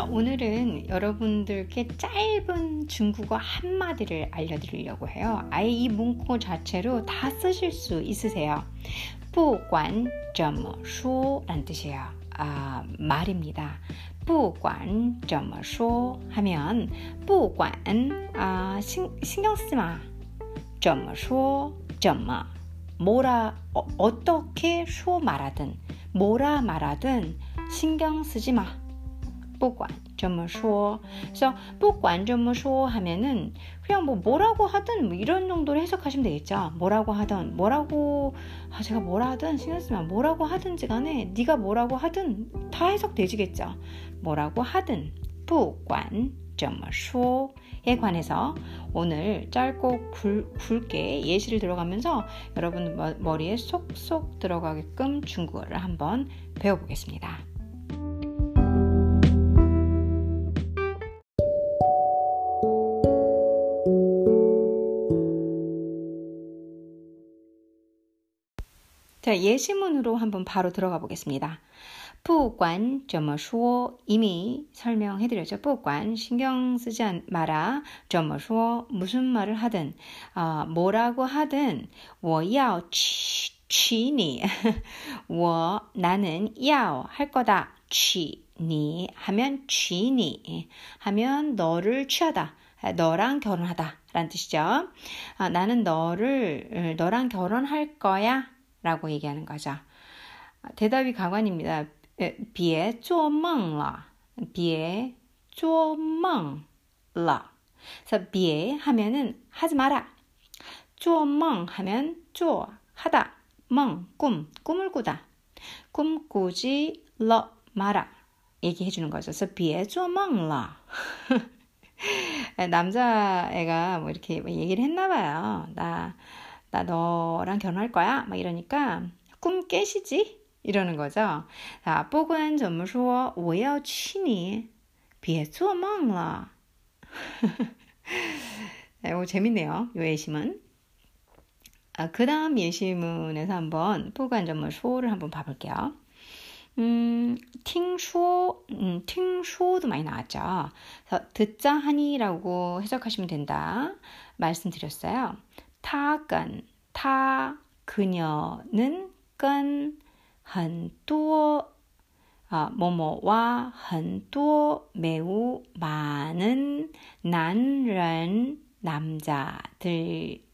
자, 오늘은 여러분들께 짧은 중국어 한마디를 알려드리려고 해요. 아예 이 문구 자체로 다 쓰실 수 있으세요. 不管怎么说란 뜻이에요. 아, 말입니다. 不管怎么说 하면 不管 아, 신, 신경 쓰지 마. 怎么说怎么 뭐라 어, 어떻게 쇼 말하든 뭐라 말하든 신경 쓰지 마. 不管怎么说 그래서 不管怎么说 하면은 그냥 뭐 뭐라고 하든 뭐 이런 정도로 해석하시면 되겠죠. 뭐라고 하든 뭐라고 아 제가 뭐라 하든 신경 쓰지 마. 뭐라고 하든지 간에 네가 뭐라고 하든 다 해석되지겠죠. 뭐라고 하든 不管怎么说에 관해서 오늘 짧고 굵, 굵게 예시를 들어가면서 여러분 머리에 쏙쏙 들어가게끔 중국어를 한번 배워보겠습니다. 예시문으로 한번 바로 들어가 보겠습니다. 不管怎么说 이미 설명해 드렸죠. 不管 신경 쓰지 마라. 怎么说 무슨 말을 하든 어, 뭐라고 하든 我要娶你我 나는 要할 거다. 娶你 하면 娶你 하면 너를 취하다. 너랑 결혼하다. 라는 뜻이죠. 아, 나는 너를 너랑 결혼할 거야. 라고 얘기하는 거죠. 대답이 가관입니다. 비에 쪼멍라. 비에 쪼멍라. 그래서 비에 하면은 하지 마라. 쪼멍 하면 쪼 하다. 멍 꿈, 꿈을 꾸다. 꿈꾸지 러 마라. 얘기해 주는 거죠. 그래서 비에 쪼멍라. 남자애가 뭐 이렇게 뭐 얘기를 했나 봐요. 나 나 너랑 결혼할 거야. 막 이러니까 꿈 깨시지? 이러는 거죠. 자, 不管怎么说我要娶你别做梦了 이거 재밌네요. 요 예심은. 아, 그 다음 예시문에서 한번 不管怎么说를 한번 봐볼게요. 음, 听说, 음, 听说도 많이 나왔죠. 그래서 듣자 하니라고 해석하시면 된다. 말씀드렸어요. 他跟他 그녀는 跟很多 아, 뭐뭐와 很多 매우 많은男人 남자들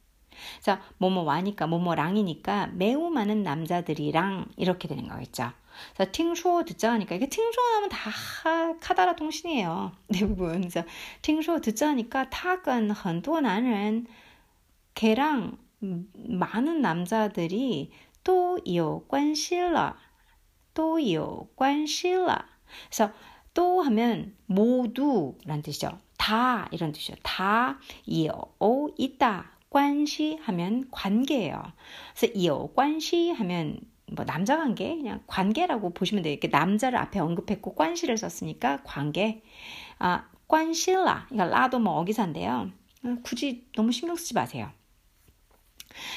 자, 뭐뭐와니까 뭐뭐랑이니까 매우 많은 남자들이랑 이렇게 되는 거겠죠. 그래서 팅쇼 듣자 하니까 이게 팅쇼 하면 다 카다라 통신이에요. 대부분. 그래서 팅쇼 듣자 하니까 타근 很多男人 걔랑 많은 남자들이 또有关系了.또有关系了. 그래서 또 하면 모두란 뜻이죠. 다 이런 뜻이죠. 다, 有, 있다. 关系 하면 관계예요. 그래서 有关系 하면 뭐 남자 관계 그냥 관계라고 보시면 돼요. 이렇게 남자를 앞에 언급했고 관시를 썼으니까 관계. 아, 관실라. 이거 라도 뭐 어기사인데요. 굳이 너무 신경 쓰지 마세요.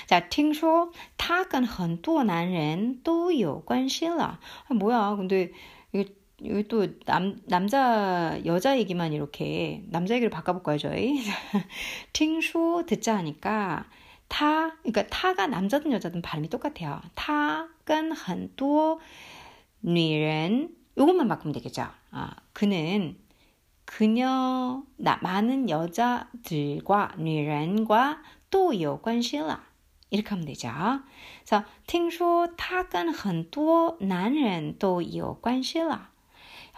자, 听说他跟很多男人都有关系了. 아, 뭐야? 근데 이거 이거 또 남, 남자, 여자 얘기만 이렇게, 남자 얘기를 바꿔볼까요, 저희? 听说 듣자 하니까, 타, 그러니까 타가 남자든 여자든 발음이 똑같아요. 타跟 很多女人, 요것만 바꾸면 되겠죠. 아, 그는 그녀, 나, 많은 여자들과, 女人과 都有关系了. 이렇게 하면 되죠. 그래서 听说他跟很多男人都有关系了.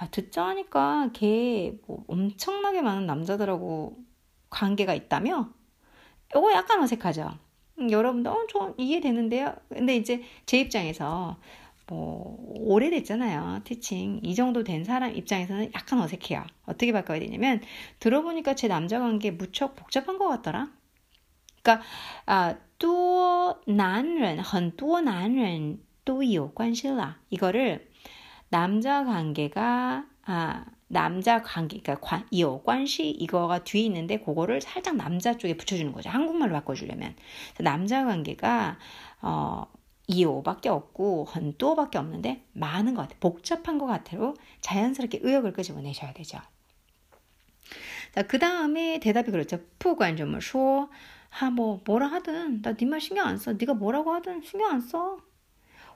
야, 듣자 하니까 걔뭐 엄청나게 많은 남자들하고 관계가 있다며? 이거 약간 어색하죠. 음, 여러분도 어, 저 이해되는데요. 근데 이제 제 입장에서 뭐 오래됐잖아요. 티칭 이 정도 된 사람 입장에서는 약간 어색해요. 어떻게 바꿔야 되냐면 들어보니까 제 남자 관계 무척 복잡한 것 같더라. 그러니까 아, 多男人很多男人都有关系了. 이거를 남자 관계가 아, 남자 관계, 그러니까 관, 요, 관시 이거가 뒤에 있는데 그거를 살짝 남자 쪽에 붙여주는 거죠. 한국말로 바꿔주려면. 남자 관계가, 어, 이오밖에 없고 헌또밖에 없는데 많은 것 같아. 복잡한 것 같아로 자연스럽게 의욕을 끄집어내셔야 되죠. 자, 그 다음에 대답이 그렇죠. 푸관점을 쇼. 아, 뭐, 뭐라 하든. 나 네 말 신경 안 써. 네가 뭐라고 하든 신경 안 써.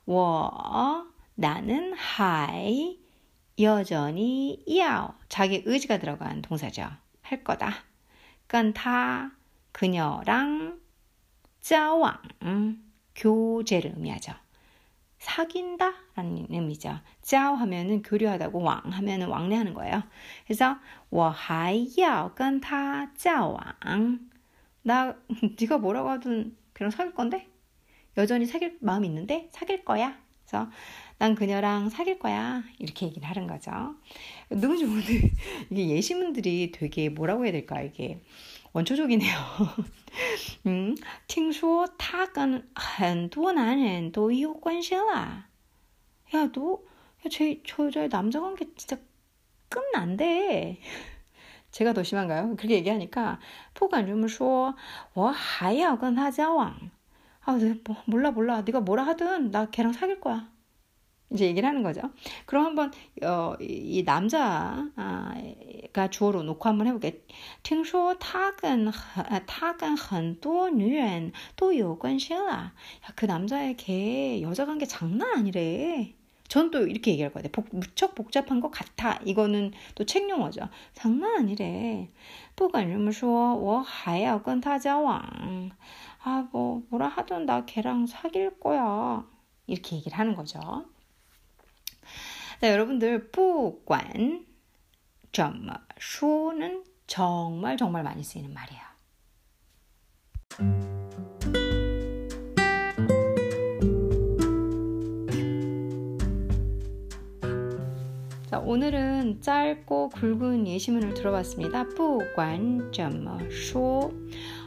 워, 나는 하이, 여전히 야오. 자기 의지가 들어간 동사죠. 할 거다. 깐타, 그녀랑 짜왕, 교제를 의미하죠. 사귄다 라는 의미죠. 交 하면은 교류하다고 왕 하면은 왕래하는 거예요. 그래서 我还要跟他交往. 나 네가 뭐라고 하든 그냥 사귈 건데 여전히 사귈 마음이 있는데 사귈 거야. 그래서 난 그녀랑 사귈 거야. 이렇게 얘기를 하는 거죠. 너무 좋은데 이게 예시문들이 되게 뭐라고 해야 될까 이게 원초적이네요. 嗯，听说他跟很多男人都有关系了。 야, 너, 야, 제, 저 여자의 남자 관계 진짜 끝난대. 제가 더 심한가요? 그렇게 얘기하니까, 不管这么说,我还要跟他交往. 아, 네, 뭐, 몰라, 몰라. 네가 뭐라 하든 나 걔랑 사귈 거야. 이제 얘기를 하는 거죠. 그럼 한번 어, 이 남자가 주어로 놓고 한번 해볼게. 听说他跟他跟很多女人都有关系了.그 남자의 걔 여자 관계 장난 아니래. 전 또 이렇게 얘기할 거예요. 복, 무척 복잡한 것 같아. 이거는 또 책용어죠. 장난 아니래. 不管这么说我还要跟他交往. 아, 뭐, 뭐라 하든 나 걔랑 사귈 거야. 이렇게 얘기를 하는 거죠. 자, 여러분들 不管怎么说는 정말 정말 많이 쓰이는 말이에요. 자, 오늘은 짧고 굵은 예시문을 들어봤습니다. 不管怎么说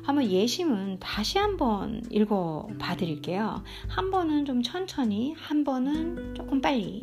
한번 예시문 다시 한번 읽어 봐 드릴게요. 한 번은 좀 천천히, 한 번은 조금 빨리.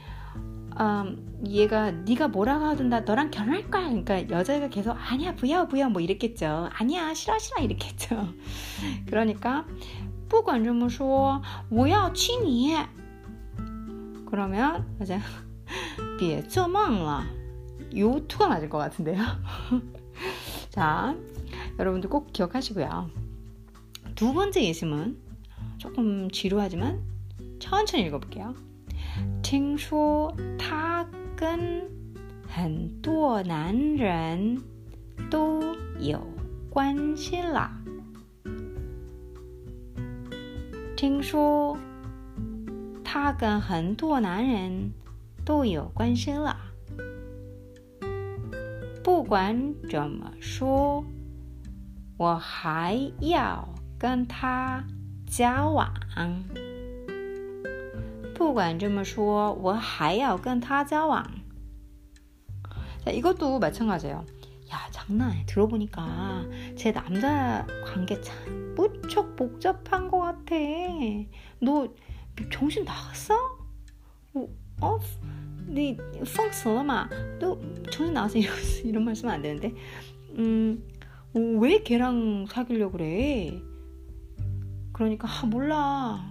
음, 얘가 네가 뭐라고 하든 나 너랑 결혼할 거야. 그러니까 여자가 계속 아니야 부야 부야 뭐 이랬겠죠. 아니야 싫어 싫어 이랬겠죠. 그러니까 不管这么说我要娶你 그러면 맞아 别做梦了요 투가 맞을 것 같은데요. 자 여러분들 꼭 기억하시고요. 두 번째 예심은 조금 지루하지만 천천히 읽어볼게요. 听说他跟很多男人都有关系了。听说他跟很多男人都有关系了。不管怎么说，我还要跟他交往。 不管这么说我还要跟他交往 자, 이것도 마찬가지예요. 야, 장난해. 들어보니까 제 남자 관계 참 무척 복잡한 것 같아. 너 정신 나갔어? 뭐, 어? 네, 펑스了嘛? 너 정신 나갔어? 이런, 이런 말 쓰면 안 되는데. 음, 왜 걔랑 사귀려고 그래? 그러니까 아 몰라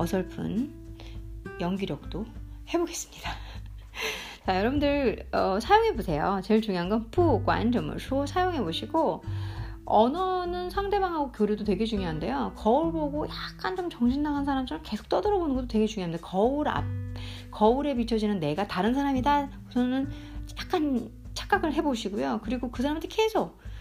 어설픈 연기력도 해보겠습니다. 자, 여러분들 어, 사용해 보세요. 제일 중요한 건 푸관 점을 사용해 보시고 언어는 상대방하고 교류도 되게 중요한데요. 거울 보고 약간 좀 정신 나간 사람처럼 계속 떠들어 보는 것도 되게 중요합니다. 거울 앞 거울에 비춰지는 내가 다른 사람이다. 저는 약간 착각을 해보시고요. 그리고 그 사람한테 계속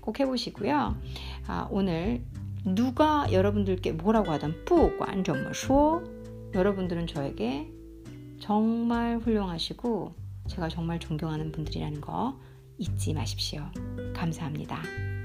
꼭 해보시고요. 아, 오늘 누가 여러분들께 뭐라고 하든 뿌관점쇼 뭐 여러분들은 저에게 정말 훌륭하시고 제가 정말 존경하는 분들이라는 거 잊지 마십시오. 감사합니다.